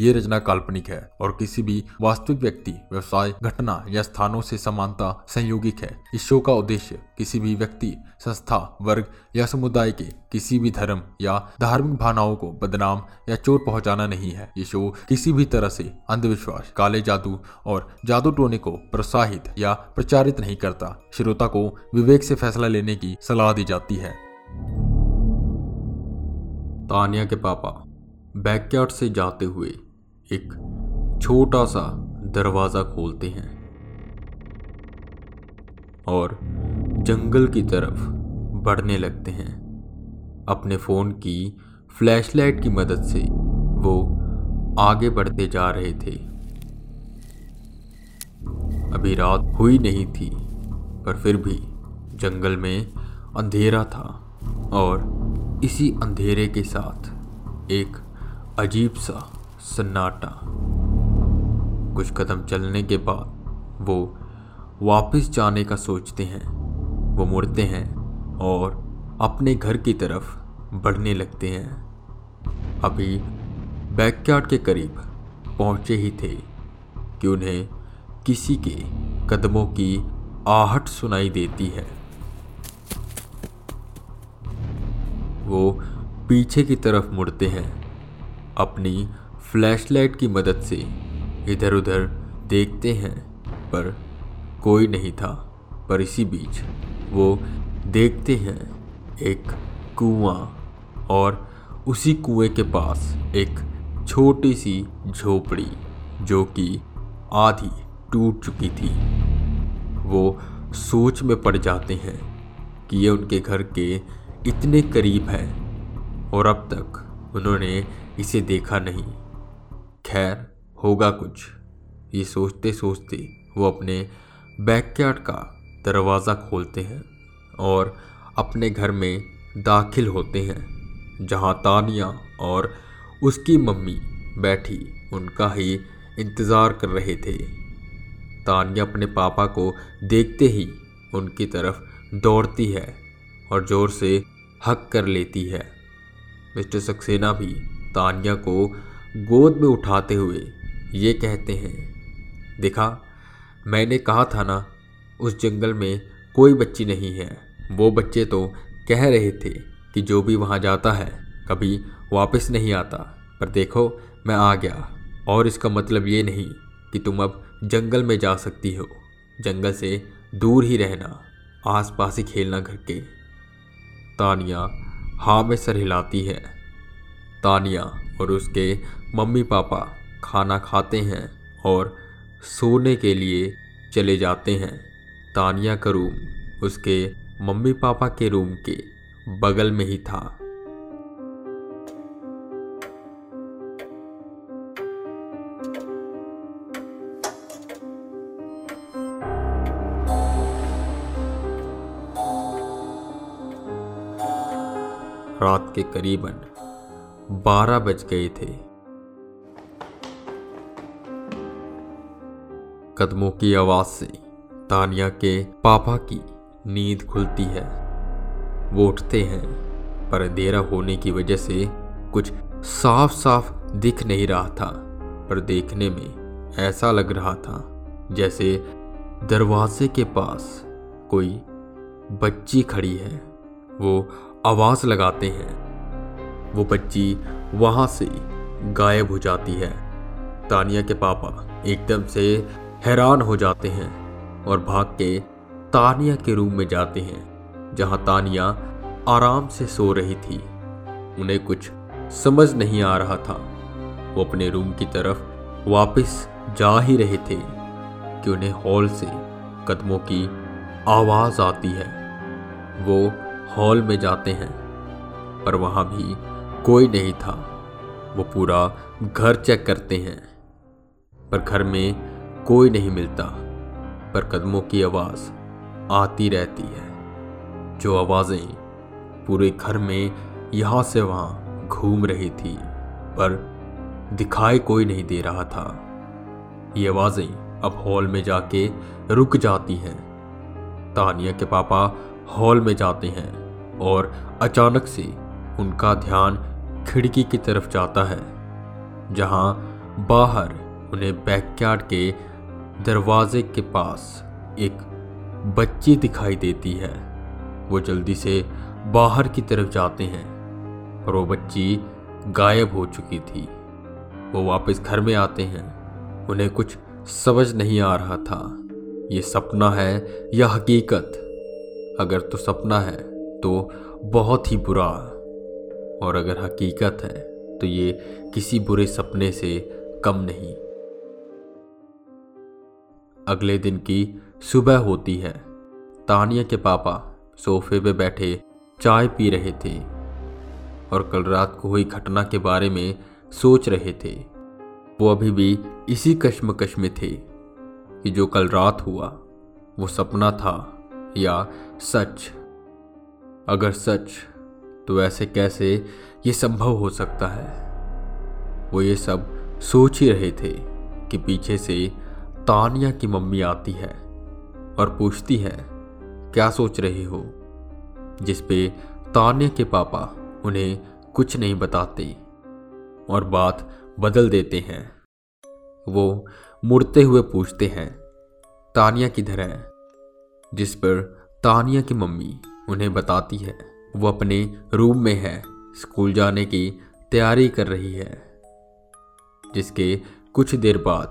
ये रचना काल्पनिक है और किसी भी वास्तविक व्यक्ति, व्यवसाय, घटना या स्थानों से समानता संयोगिक है। इस शो का उद्देश्य किसी भी व्यक्ति, संस्था, वर्ग या समुदाय के किसी भी धर्म या धार्मिक भावनाओं को बदनाम या चोट पहुंचाना नहीं है। ये शो किसी भी तरह से अंधविश्वास, काले जादू और जादू टोने को प्रोत्साहित या प्रचारित नहीं करता। श्रोता को विवेक से फैसला लेने की सलाह दी जाती है। तानिया के पापा, बैकयार्ड से जाते हुए एक छोटा सा दरवाज़ा खोलते हैं और जंगल की तरफ़ बढ़ने लगते हैं। अपने फ़ोन की फ्लैशलाइट की मदद से वो आगे बढ़ते जा रहे थे। अभी रात हुई नहीं थी, पर फिर भी जंगल में अंधेरा था और इसी अंधेरे के साथ एक अजीब सा सन्नाटा। कुछ कदम चलने के बाद वो वापस जाने का सोचते हैं। वो मुड़ते हैं और अपने घर की तरफ़ बढ़ने लगते हैं। अभी बैकयार्ड के करीब पहुँचे ही थे कि उन्हें किसी के कदमों की आहट सुनाई देती है। वो पीछे की तरफ़ मुड़ते हैं, अपनी फ्लैशलाइट की मदद से इधर उधर देखते हैं, पर कोई नहीं था। पर इसी बीच वो देखते हैं एक कुआँ और उसी कुएँ के पास एक छोटी सी झोपड़ी जो कि आधी टूट चुकी थी। वो सोच में पड़ जाते हैं कि ये उनके घर के इतने करीब है और अब तक उन्होंने इसे देखा नहीं। खैर, होगा कुछ। ये सोचते सोचते वो अपने बैकयार्ड का दरवाज़ा खोलते हैं और अपने घर में दाखिल होते हैं, जहाँ तानिया और उसकी मम्मी बैठी उनका ही इंतज़ार कर रहे थे। तानिया अपने पापा को देखते ही उनकी तरफ़ दौड़ती है और ज़ोर से हक कर लेती है। मिस्टर सक्सेना भी तानिया को गोद में उठाते हुए ये कहते हैं, देखा, मैंने कहा था ना, उस जंगल में कोई बच्ची नहीं है। वो बच्चे तो कह रहे थे कि जो भी वहाँ जाता है, कभी वापस नहीं आता। पर देखो, मैं आ गया। और इसका मतलब ये नहीं कि तुम अब जंगल में जा सकती हो। जंगल से दूर ही रहना आस पास ही खेलना घर के। तानिया हाँ में सर हिलाती है। तानिया और उसके मम्मी पापा खाना खाते हैं और सोने के लिए चले जाते हैं। तानिया का रूम उसके मम्मी पापा के रूम के बगल में ही था। रात के करीबन बारह बज गए थे। कदमों की आवाज़ से तानिया के पापा की नींद खुलती है। वो उठते हैं, पर अंधेरा होने की वजह से कुछ साफ़ साफ़ दिख नहीं रहा था, पर देखने में ऐसा लग रहा था जैसे दरवाजे के पास कोई बच्ची खड़ी है। वो आवाज़ लगाते हैं। वो बच्ची वहाँ से गायब हो जाती है। तानिया के पापा एकदम से हैरान हो जाते हैं और भाग के तानिया के रूम में जाते हैं, जहाँ तानिया आराम से सो रही थी। उन्हें कुछ समझ नहीं आ रहा था। वो अपने रूम की तरफ़ वापस जा ही रहे थे कि उन्हें हॉल से कदमों की आवाज़ आती है। वो हॉल में जाते हैं, पर वहाँ भी कोई नहीं था। वो पूरा घर चेक करते हैं, पर घर में कोई नहीं मिलता, पर कदमों की आवाज़ आती रहती है। जो आवाज़ें पूरे घर में यहाँ से वहाँ घूम रही थी, पर दिखाई कोई नहीं दे रहा था। ये आवाज़ें अब हॉल में जाके रुक जाती हैं। तानिया के पापा हॉल में जाते हैं और अचानक से उनका ध्यान खिड़की की तरफ़ जाता है, जहाँ बाहर उन्हें बैकयार्ड के दरवाजे के पास एक बच्ची दिखाई देती है। वो जल्दी से बाहर की तरफ़ जाते हैं और वो बच्ची गायब हो चुकी थी। वो वापस घर में आते हैं। उन्हें कुछ समझ नहीं आ रहा था। ये सपना है या हकीकत। अगर तो सपना है तो बहुत ही बुरा। और अगर हकीकत है तो ये किसी बुरे सपने से कम नहीं। अगले दिन की सुबह होती है। तानिया के पापा सोफे पे बैठे चाय पी रहे थे और कल रात को हुई घटना के बारे में सोच रहे थे। वो अभी भी इसी कश्मकश में थे कि जो कल रात हुआ, वो सपना था या सच। अगर सच तो ऐसे कैसे ये संभव हो सकता है? वो ये सब सोच ही रहे थे कि पीछे से तानिया की मम्मी आती है और पूछती है, क्या सोच रहे हो? जिस पे तानिया के पापा उन्हें कुछ नहीं बताते और बात बदल देते हैं। वो मुड़ते हुए पूछते हैं तानिया किधर है? जिस पर तानिया की मम्मी उन्हें बताती है। वो अपने रूम में है, स्कूल जाने की तैयारी कर रही है। जिसके कुछ देर बाद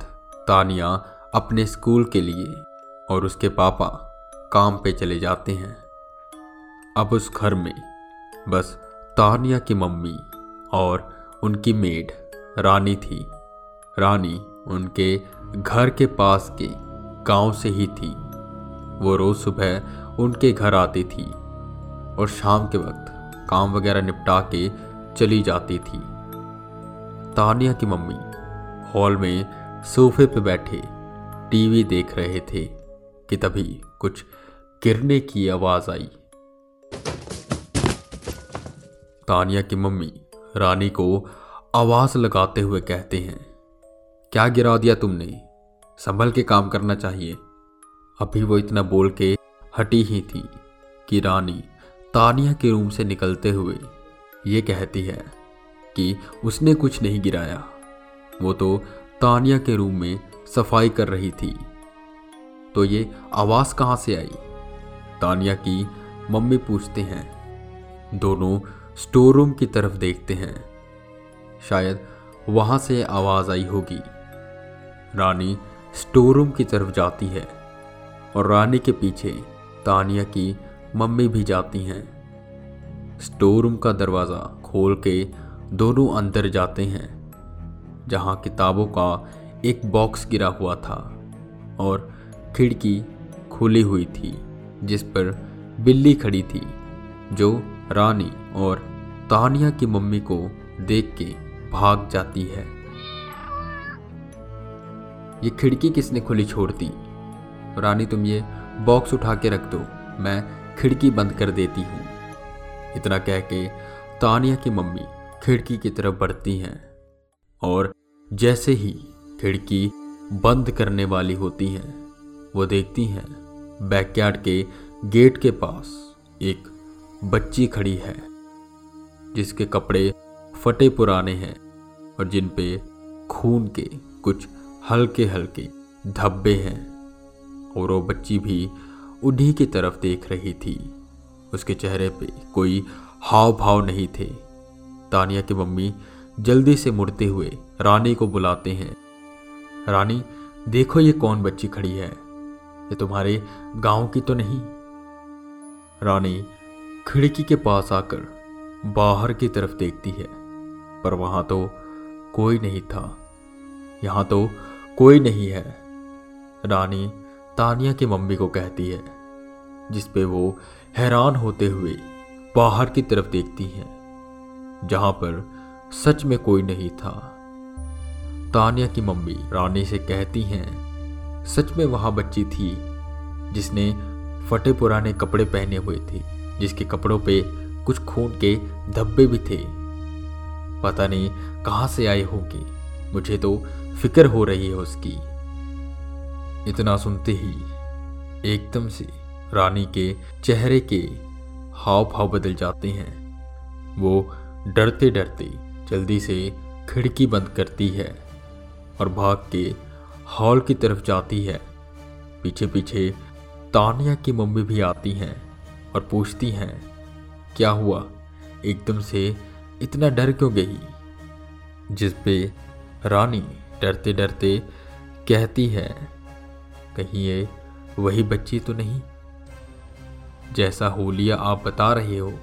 तानिया अपने स्कूल के लिए और उसके पापा काम पे चले जाते हैं। अब उस घर में बस तानिया की मम्मी और उनकी मेड, रानी थी। रानी उनके घर के पास के गाँव से ही थी। वो रोज सुबह उनके घर आती थी। और शाम के वक्त काम वगैरह निपटा के चली जाती थी। तानिया की मम्मी हॉल में सोफे पे बैठे टीवी देख रहे थे कि तभी कुछ गिरने की आवाज़ आई। तानिया की मम्मी रानी को आवाज़ लगाते हुए कहते हैं, क्या गिरा दिया तुमने? संभल के काम करना चाहिए। अभी वो इतना बोल के हटी ही थी कि रानी तानिया के रूम से निकलते हुए ये कहती है कि उसने कुछ नहीं गिराया। वो तो तानिया के रूम में सफ़ाई कर रही थी। तो ये आवाज़ कहाँ से आई? तानिया की मम्मी पूछते हैं। दोनों स्टोर रूम की तरफ़ देखते हैं। शायद वहाँ से आवाज़ आई होगी। रानी स्टोर रूम की तरफ़ जाती है और रानी के पीछे तानिया की मम्मी भी जाती हैं। स्टोर रूम का दरवाज़ा खोल के दोनों अंदर जाते हैं, जहाँ किताबों का एक बॉक्स गिरा हुआ था और खिड़की खुली हुई थी, जिस पर बिल्ली खड़ी थी, जो रानी और तानिया की मम्मी को देख के भाग जाती है। ये खिड़की किसने खुली छोड़ दी? रानी, तुम ये बॉक्स उठा के रख दो, मैं खिड़की बंद कर देती हूँ। इतना कह के तानिया की मम्मी खिड़की की तरफ़ बढ़ती हैं और जैसे ही खिड़की बंद करने वाली होती हैं, वो देखती हैं, बैकयार्ड के गेट के पास एक बच्ची खड़ी है, जिसके कपड़े फटे पुराने हैं और जिन पे खून के कुछ हल्के हल्के धब्बे हैं और वो बच्ची भी उन्हीं की तरफ़ देख रही थी। उसके चेहरे पे कोई हाव भाव नहीं थे। तानिया की मम्मी जल्दी से मुड़ते हुए रानी को बुलाते हैं। रानी, देखो ये कौन बच्ची खड़ी है। ये तुम्हारे गाँव की तो नहीं? रानी खिड़की के पास आकर बाहर की तरफ़ देखती है, पर वहाँ तो कोई नहीं था। यहाँ तो कोई नहीं है। रानी तानिया की मम्मी को कहती है जिस पे वो हैरान होते हुए बाहर की तरफ़ देखती हैं, जहाँ पर सच में कोई नहीं था। तानिया की मम्मी रानी से कहती हैं, सच में वहाँ बच्ची थी, जिसने फटे पुराने कपड़े पहने हुए थे, जिसके कपड़ों पे कुछ खून के धब्बे भी थे। पता नहीं कहाँ से आए होंगे, मुझे तो फ़िक्र हो रही है उसकी। इतना सुनते ही एकदम से रानी के चेहरे के हाव भाव बदल जाते हैं। वो डरते डरते जल्दी से खिड़की बंद करती है और भाग के हॉल की तरफ़ जाती है। पीछे पीछे तानिया की मम्मी भी आती हैं और पूछती हैं, क्या हुआ? एकदम से इतना डर क्यों गई? जिस पे रानी डरते डरते कहती है कहीं ये वही बच्ची तो नहीं। जैसा होलिया आप बता रहे हो,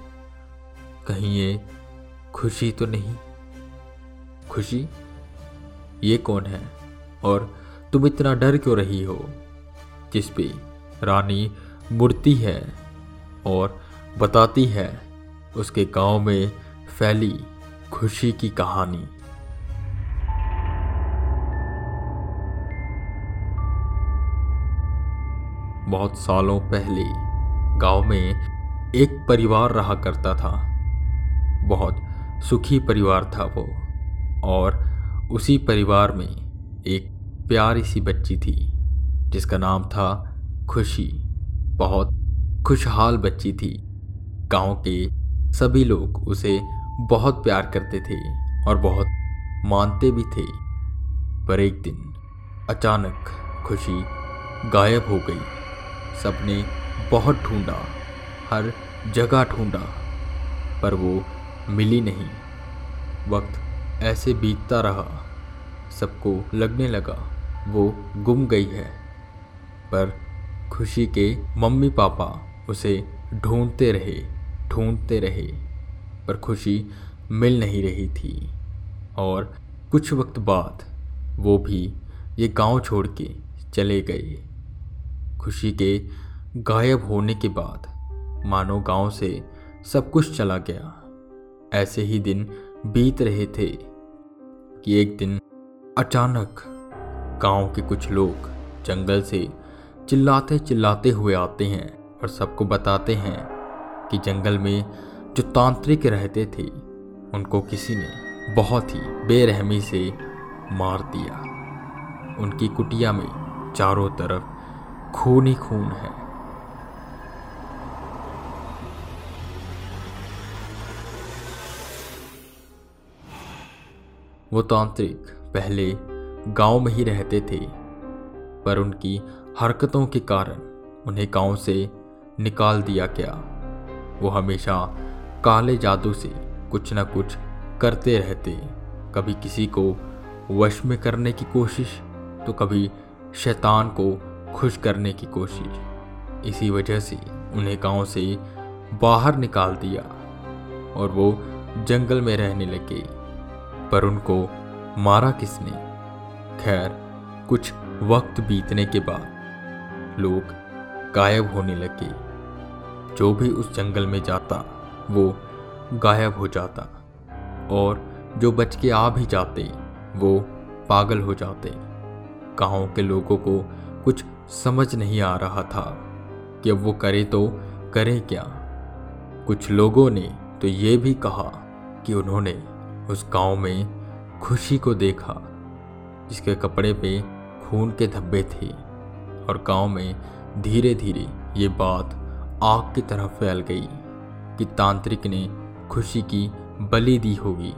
कहीं ये खुशी तो नहीं। खुशी? ये कौन है? और तुम इतना डर क्यों रही हो? जिस पे रानी मुड़ती है और बताती है, उसके गाँव में फैली खुशी की कहानी। बहुत सालों पहले गाँव में एक परिवार रहा करता था। बहुत सुखी परिवार था वो। और उसी परिवार में एक प्यारी सी बच्ची थी, जिसका नाम था खुशी। बहुत खुशहाल बच्ची थी। गाँव के सभी लोग उसे बहुत प्यार करते थे और बहुत मानते भी थे। पर एक दिन अचानक खुशी गायब हो गई। सबने बहुत ढूंढा, हर जगह ढूंढा, पर वो मिली नहीं। वक्त ऐसे बीतता रहा, सबको लगने लगा, वो गुम गई है। पर खुशी के मम्मी पापा उसे ढूंढते रहे ढूंढते रहे, पर खुशी मिल नहीं रही थी। और कुछ वक्त बाद वो भी ये गाँव छोड़ के चले गए। खुशी के गायब होने के बाद मानो गाँव से सब कुछ चला गया। ऐसे ही दिन बीत रहे थे कि एक दिन अचानक गाँव के कुछ लोग जंगल से चिल्लाते चिल्लाते हुए आते हैं और सबको बताते हैं कि जंगल में जो तांत्रिक रहते थे, उनको किसी ने बहुत ही बेरहमी से मार दिया। उनकी कुटिया में चारों तरफ़ खून ही खून है। वो तांत्रिक पहले गाँव में ही रहते थे, पर उनकी हरकतों के कारण उन्हें गाँव से निकाल दिया गया। वो हमेशा काले जादू से कुछ ना कुछ करते रहते। कभी किसी को वश में करने की कोशिश तो कभी शैतान को खुश करने की कोशिश। इसी वजह से उन्हें गाँव से बाहर निकाल दिया और वो जंगल में रहने लगे। पर उनको मारा किसने? खैर, कुछ वक्त बीतने के बाद लोग गायब होने लगे। जो भी उस जंगल में जाता, वो गायब हो जाता और जो बच के आ भी जाते, वो पागल हो जाते। गाँव के लोगों को कुछ समझ नहीं आ रहा था कि वो करे तो करे क्या। कुछ लोगों ने तो ये भी कहा कि उन्होंने उस गाँव में खुशी को देखा, जिसके कपड़े पे खून के धब्बे थे और गाँव में धीरे धीरे ये बात आग की तरह फैल गई कि तांत्रिक ने खुशी की बलि दी होगी,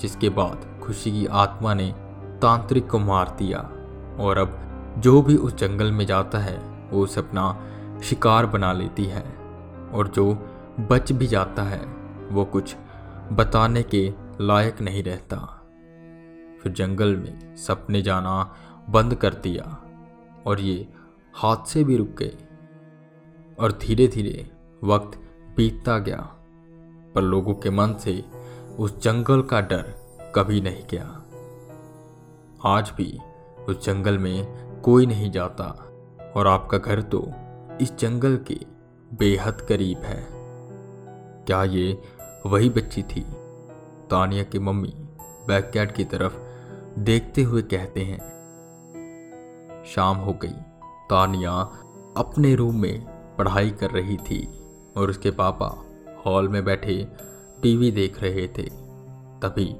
जिसके बाद खुशी की आत्मा ने तांत्रिक को मार दिया और अब जो भी उस जंगल में जाता है, वो उसे अपना शिकार बना लेती है। और जो बच भी जाता है, वो कुछ बताने के लायक नहीं रहता। फिर जंगल में सपने जाना बंद कर दिया, और ये हादसे भी रुक गए। और धीरे धीरे वक्त बीतता गया, पर लोगों के मन से उस जंगल का डर कभी नहीं गया। आज भी उस जंगल में कोई नहीं जाता, और आपका घर तो इस जंगल के बेहद करीब है। क्या ये वही बच्ची थी? तानिया की मम्मी बैकयार्ड की तरफ़ देखते हुए कहते हैं। शाम हो गई। तानिया अपने रूम में पढ़ाई कर रही थी, और उसके पापा हॉल में बैठे टीवी देख रहे थे। तभी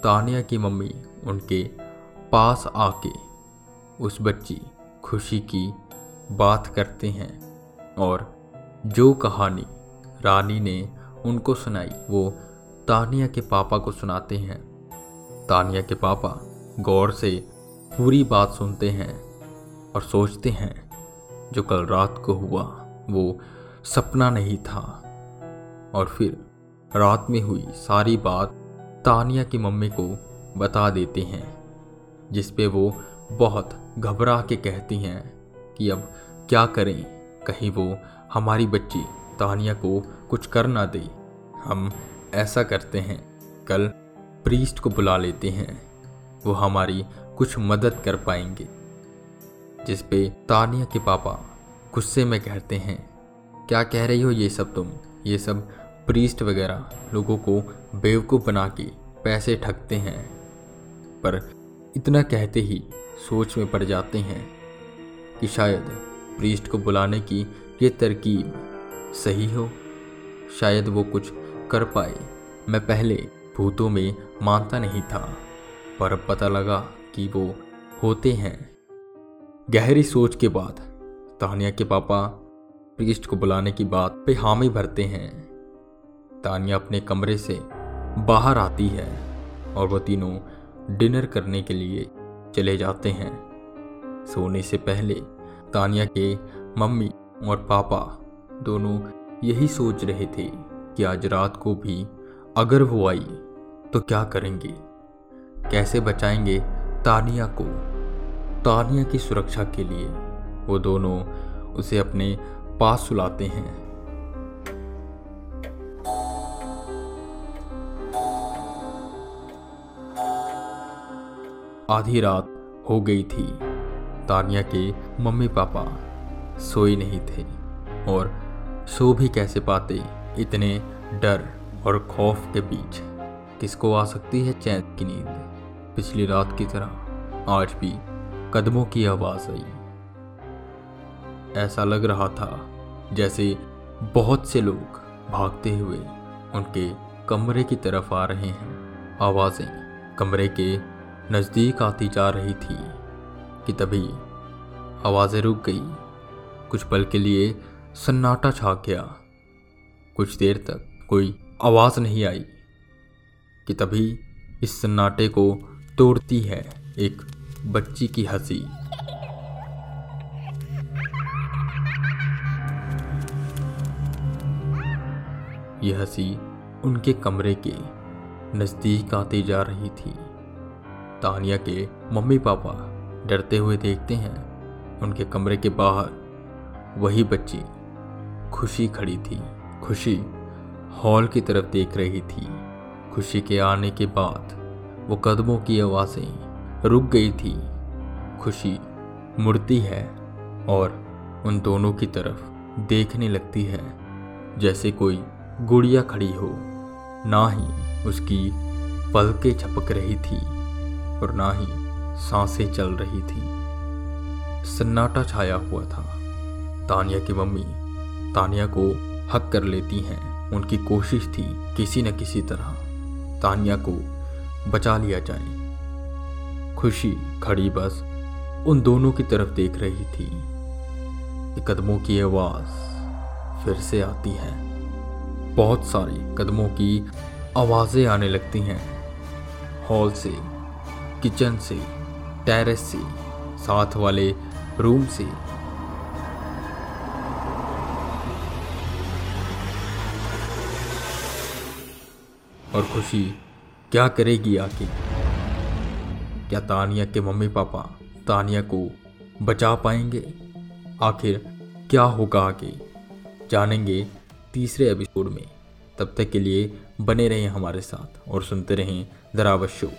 तानिया की मम्मी उनके पास आके उस बच्ची खुशी की बात करते हैं और जो कहानी रानी ने उनको सुनाई, वो तानिया के पापा को सुनाते हैं। तानिया के पापा गौर से पूरी बात सुनते हैं और सोचते हैं, जो कल रात को हुआ, वो सपना नहीं था। और फिर रात में हुई सारी बात तानिया की मम्मी को बता देते हैं जिस पे वो बहुत घबरा के कहती हैं कि अब क्या करें? कहीं वो हमारी बच्ची तानिया को कुछ कर ना दे। हम ऐसा करते हैं। कल प्रीस्ट को बुला लेते हैं। वो हमारी कुछ मदद कर पाएँगे। जिस पे तानिया के पापा गुस्से में कहते हैं, क्या कह रही हो ये सब तुम? ये सब प्रीस्ट वगैरह लोगों को बेवकूफ़ बना के पैसे ठगते हैं। पर इतना कहते ही सोच में पड़ जाते हैं कि शायद प्रीस्ट को बुलाने की ये तरकीब सही हो। शायद वो कुछ कर पाए। मैं पहले भूतों में मानता नहीं था, पर अब पता लगा कि वो होते हैं। गहरी सोच के बाद तानिया के पापा प्रीस्ट को बुलाने की बात पे हामी भरते हैं। तानिया अपने कमरे से बाहर आती है और वो तीनों डिनर करने के लिए चले जाते हैं। सोने से पहले तानिया के मम्मी और पापा दोनों यही सोच रहे थे कि आज रात को भी अगर वो आई तो क्या करेंगे? कैसे बचाएँगे तानिया को? तानिया की सुरक्षा के लिए वो दोनों उसे अपने पास सुलाते हैं। आधी रात हो गई थी। तानिया के मम्मी पापा सोए नहीं थे और सो भी कैसे पाते? इतने डर और खौफ के बीच किसको आ सकती है चैन की नींद? पिछली रात की तरह आज भी कदमों की आवाज़ आई। ऐसा लग रहा था जैसे बहुत से लोग भागते हुए उनके कमरे की तरफ़ आ रहे हैं। आवाज़ें कमरे के नज़दीक आती जा रही थी कि तभी आवाज़ें रुक गई। कुछ पल के लिए सन्नाटा छा गया। कुछ देर तक कोई आवाज़ नहीं आई कि तभी इस सन्नाटे को तोड़ती है एक बच्ची की हँसी। यह हँसी उनके कमरे के नज़दीक आती जा रही थी। तानिया के मम्मी पापा डरते हुए देखते हैं। उनके कमरे के बाहर वही बच्ची खुशी खड़ी थी। खुशी हॉल की तरफ़ देख रही थी। खुशी के आने के बाद वो कदमों की आवाज़ें रुक गई थी। खुशी मुड़ती है और उन दोनों की तरफ़ देखने लगती है, जैसे कोई गुड़िया खड़ी हो। ना ही उसकी पलकें छपक रही थी। और ना ही साँसें चल रही थी। सन्नाटा छाया हुआ था। तानिया की मम्मी तानिया को हक कर लेती हैं। उनकी कोशिश थी किसी न किसी तरह तानिया को बचा लिया जाए। खुशी खड़ी बस उन दोनों की तरफ़ देख रही थी। कदमों की आवाज़ फिर से आती है। बहुत सारी कदमों की आवाज़ें आने लगती हैं। हॉल से किचन से, टेरेस से, साथ वाले रूम से। और खुशी, क्या करेगी आके क्या तानिया के मम्मी पापा तानिया को बचा पाएँगे? आखिर क्या होगा आगे? जानेंगे तीसरे एपिसोड में। तब तक के लिए बने रहें हमारे साथ और सुनते रहें दरावत शो।